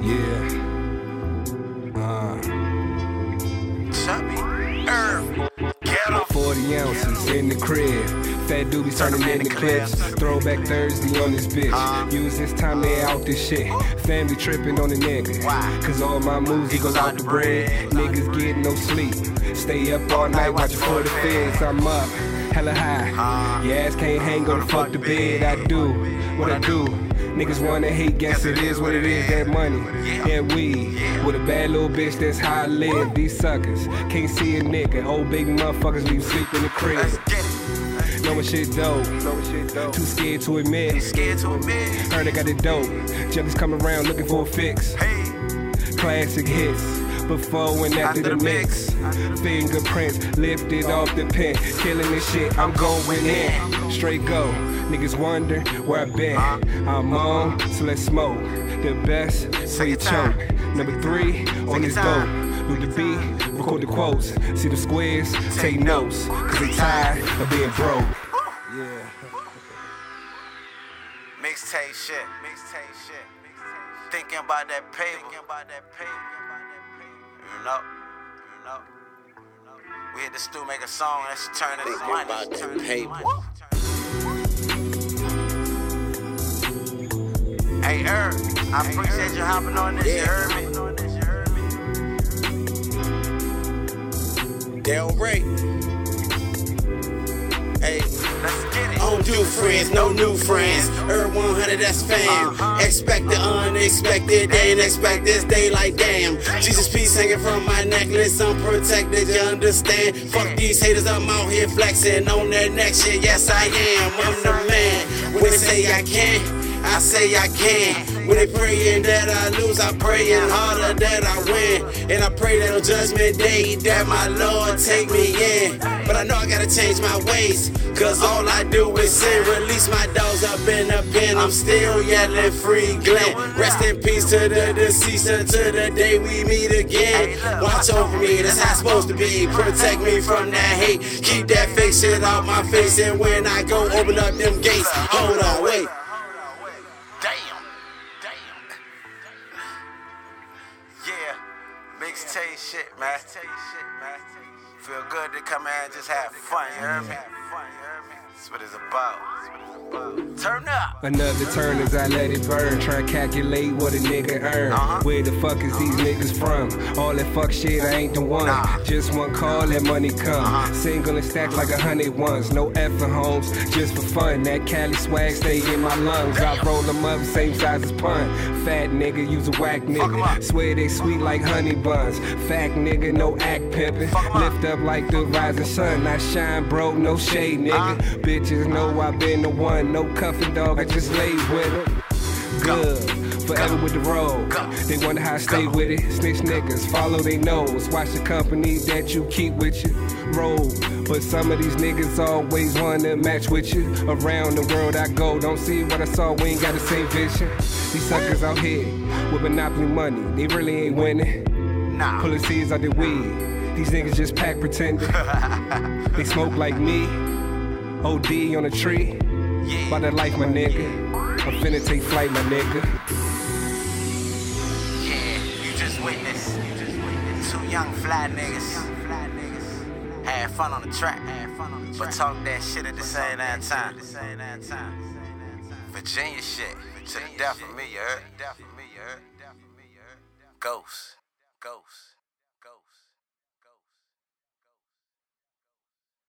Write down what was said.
Yeah. Uh. Chubby Erv. 40 ounces in the crib. Fat dude be turning in the clips. Throwback Thursday on this bitch. Use this time to out this shit. Family tripping on the nigga. Cause all my moves, he goes out the bread. Niggas get no sleep. Stay up all night watching for the feds. I'm up hella high. Your ass can't hang, go to fuck the bed. I do what I do. Niggas wanna hate, guess it is what it is. That money, that weed. With a bad little bitch, that's how I live. These suckers can't see a nigga. Old big motherfuckers leave sleep in the crib. Knowing shit dope. Too scared to admit. Scared to admit. Heard I got it dope. Junkies come around looking for a fix. Classic hits. Before and after the mix. Fingerprints lifted off the pen. Killing this shit, I'm going in. Straight go. Niggas wonder where I been. Uh-huh. I'm on, so let's smoke. The best, so you choke. Number three on this dope. Do the beat, record the quotes. See the squares, take notes. Cause they tired of being broke. Yeah. mixtape shit. Mixtape shit. Thinking about that paper. Thinking about that paper. You know. You know. We hit the stew, make a song, let's turn it about that Turn paper. Hey, Herb, I appreciate you hopping on this. You heard me. Del Ray. Hey, Let's get it. I don't do friends, no new friends. Erv100, that's fam. Uh-huh. Expect the unexpected, they ain't expect this day like damn. Jesus peace hanging from my necklace, I'm protected, you understand? Fuck these haters, I'm out here flexing on that next shit. Yes, I am, I'm the man. When they say I can't, I say I can. When they praying that I lose, I praying harder that I win. And I pray that on judgment day that my Lord take me in. But I know I gotta change my ways. Cause all I do is sin. Release my dogs up in the pen. I'm still yelling free Glenn. Rest in peace to the deceased until the day we meet again. Watch over me, that's how it's supposed to be. Protect me from that hate. Keep that fake shit off my face. And when I go open up them gates, hold on, wait. Mixtape shit, man. Feel good to come here and just have fun, you heard me? That's what it's about. That's what it's about. Turn up. Another turn as I let it burn. Try to calculate what a nigga earn. Uh-huh. Where the fuck is these niggas from? All that fuck shit, I ain't the one. Nah. Just one call, that money come. Uh-huh. Single and stacked like a hundred ones. No effing homes, just for fun. That Cali swag stay in my lungs. I roll them up, same size as pun. Fat nigga, use a whack nigga. Swear they sweet like honey buns. Fat nigga, no act pimpin'. Fuck 'em up. Lift up like the rising sun. I shine, bro, no shade, nigga. Uh-huh. Bitches know I been the one. No cuffing dog, I just laid with them. Good. Forever with the road. They wonder how I stay with it. Snitch niggas, follow they nose. Watch the company that you keep with you. Roll. But some of these niggas always wanna match with you. Around the world I go. Don't see what I saw, we ain't got the same vision. These suckers out here with monopoly money, they really ain't winning. Nah. Pulling seeds out the weed. These niggas just pack pretending. they smoke like me. OD on a tree. Yeah. By that life, my nigga. I'm finna take flight, my nigga. Yeah, you just witnessed. Two young fly niggas. Had fun on the track. on the But talk that shit at the same damn time. Virginia shit. To the death of me, you heard? Ghost. Ghost. Ghost.